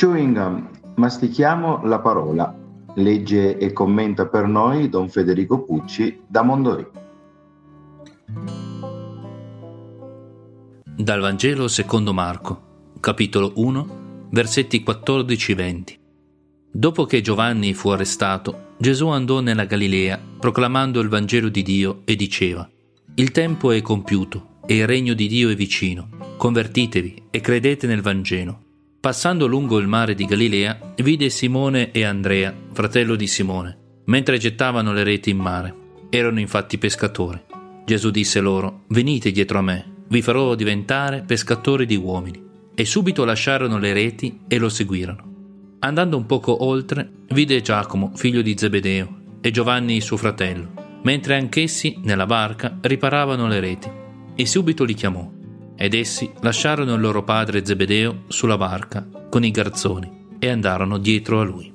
Chewing gum, mastichiamo la parola. Legge e commenta per noi Don Federico Pucci da Mondori. Dal Vangelo secondo Marco, capitolo 1, versetti 14-20. Dopo che Giovanni fu arrestato, Gesù andò nella Galilea proclamando il Vangelo di Dio e diceva, Il tempo è compiuto e il regno di Dio è vicino, convertitevi e credete nel Vangelo. Passando lungo il mare di Galilea, vide Simone e Andrea, fratello di Simone, mentre gettavano le reti in mare. Erano infatti pescatori. Gesù disse loro, Venite dietro a me, vi farò diventare pescatori di uomini. E subito lasciarono le reti e lo seguirono. Andando un poco oltre, vide Giacomo, figlio di Zebedeo, e Giovanni suo fratello, mentre anch'essi, nella barca, riparavano le reti. E subito li chiamò ed essi lasciarono il loro padre Zebedeo sulla barca con i garzoni e andarono dietro a lui.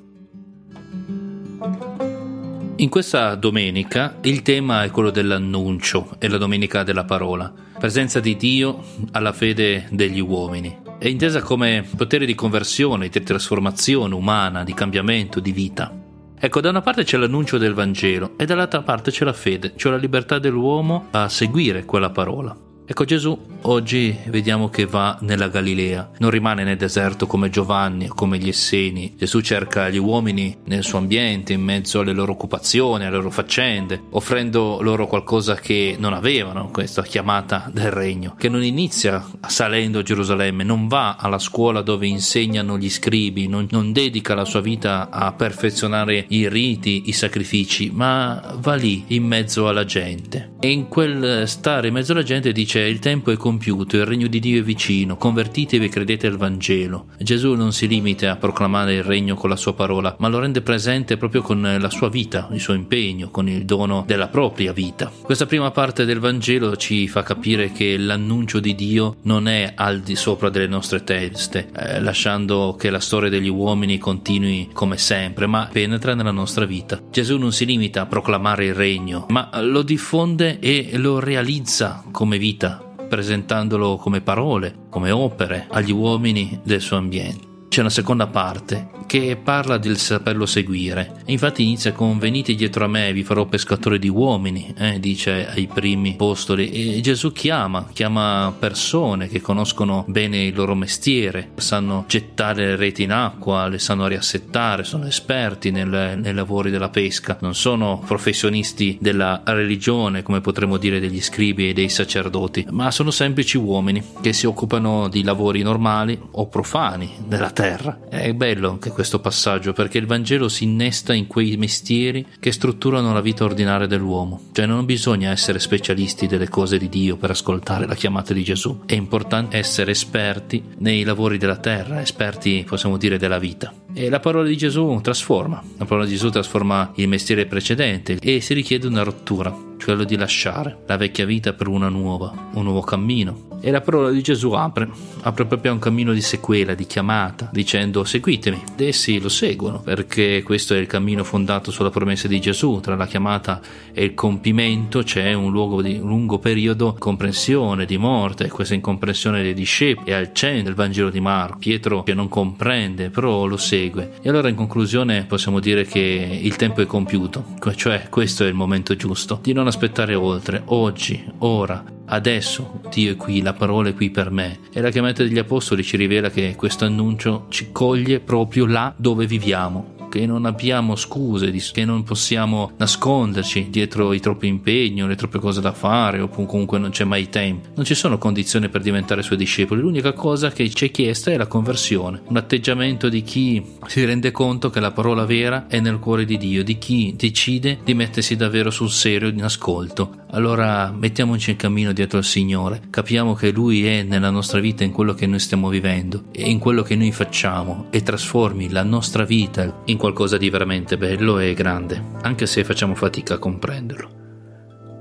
In questa domenica il tema è quello dell'annuncio, è la domenica della parola, presenza di Dio alla fede degli uomini. È intesa come potere di conversione, di trasformazione umana, di cambiamento, di vita. Ecco, da una parte c'è l'annuncio del Vangelo e dall'altra parte c'è la fede, cioè la libertà dell'uomo a seguire quella parola. Ecco Gesù oggi vediamo che va nella Galilea, non rimane nel deserto come Giovanni come gli Esseni. Gesù cerca gli uomini nel suo ambiente, in mezzo alle loro occupazioni, alle loro faccende, offrendo loro qualcosa che non avevano, questa chiamata del regno, che non inizia salendo a Gerusalemme, non va alla scuola dove insegnano gli scribi, non, non dedica la sua vita a perfezionare i riti, i sacrifici, ma va lì in mezzo alla gente. E in quel stare in mezzo alla gente dice dice il tempo è compiuto, il regno di Dio è vicino, convertitevi e credete al Vangelo. Gesù non si limita a proclamare il regno con la sua parola, ma lo rende presente proprio con la sua vita, il suo impegno, con il dono della propria vita. Questa prima parte del Vangelo ci fa capire che l'annuncio di Dio non è al di sopra delle nostre teste, eh, lasciando che la storia degli uomini continui come sempre, ma penetra nella nostra vita. Gesù non si limita a proclamare il regno, ma lo diffonde e lo realizza come vita presentandolo come parole, come opere agli uomini del suo ambiente. C'è una seconda parte che parla del saperlo seguire. Infatti inizia con venite dietro a me, vi farò pescatore di uomini, eh, dice ai primi apostoli. E Gesù chiama, chiama persone che conoscono bene il loro mestiere, sanno gettare le reti in acqua, le sanno riassettare, sono esperti nel, nei lavori della pesca, non sono professionisti della religione come potremmo dire degli scribi e dei sacerdoti, ma sono semplici uomini che si occupano di lavori normali o profani della terra. È bello anche questo passaggio perché il Vangelo si innesta in quei mestieri che strutturano la vita ordinaria dell'uomo. Cioè non bisogna essere specialisti delle cose di Dio per ascoltare la chiamata di Gesù. È importante essere esperti nei lavori della terra, esperti possiamo dire della vita. E la parola di Gesù trasforma. La parola di Gesù trasforma il mestiere precedente e si richiede una rottura, quello di lasciare la vecchia vita per una nuova, un nuovo cammino. E la parola di Gesù apre, apre proprio un cammino di sequela, di chiamata, dicendo seguitemi. Ed essi lo seguono, perché questo è il cammino fondato sulla promessa di Gesù, tra la chiamata e il compimento c'è un, luogo di, un lungo periodo di comprensione, di morte, questa incomprensione dei discepoli è al centro del Vangelo di Marco. Pietro che non comprende, però lo segue. E allora in conclusione possiamo dire che il tempo è compiuto, cioè questo è il momento giusto, di non aspettare oltre, oggi, ora, Adesso Dio è qui, la parola è qui per me. E la chiamata degli apostoli ci rivela che questo annuncio ci coglie proprio là dove viviamo, che non abbiamo scuse, che non possiamo nasconderci dietro i troppi impegni o le troppe cose da fare o comunque non c'è mai tempo. Non ci sono condizioni per diventare suoi discepoli, l'unica cosa che ci è chiesta è la conversione, un atteggiamento di chi si rende conto che la parola vera è nel cuore di Dio, di chi decide di mettersi davvero sul serio in ascolto. Allora mettiamoci in cammino dietro al Signore, capiamo che Lui è nella nostra vita in quello che noi stiamo vivendo e in quello che noi facciamo e trasformi la nostra vita in qualcosa di veramente bello e grande, anche se facciamo fatica a comprenderlo.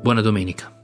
Buona domenica.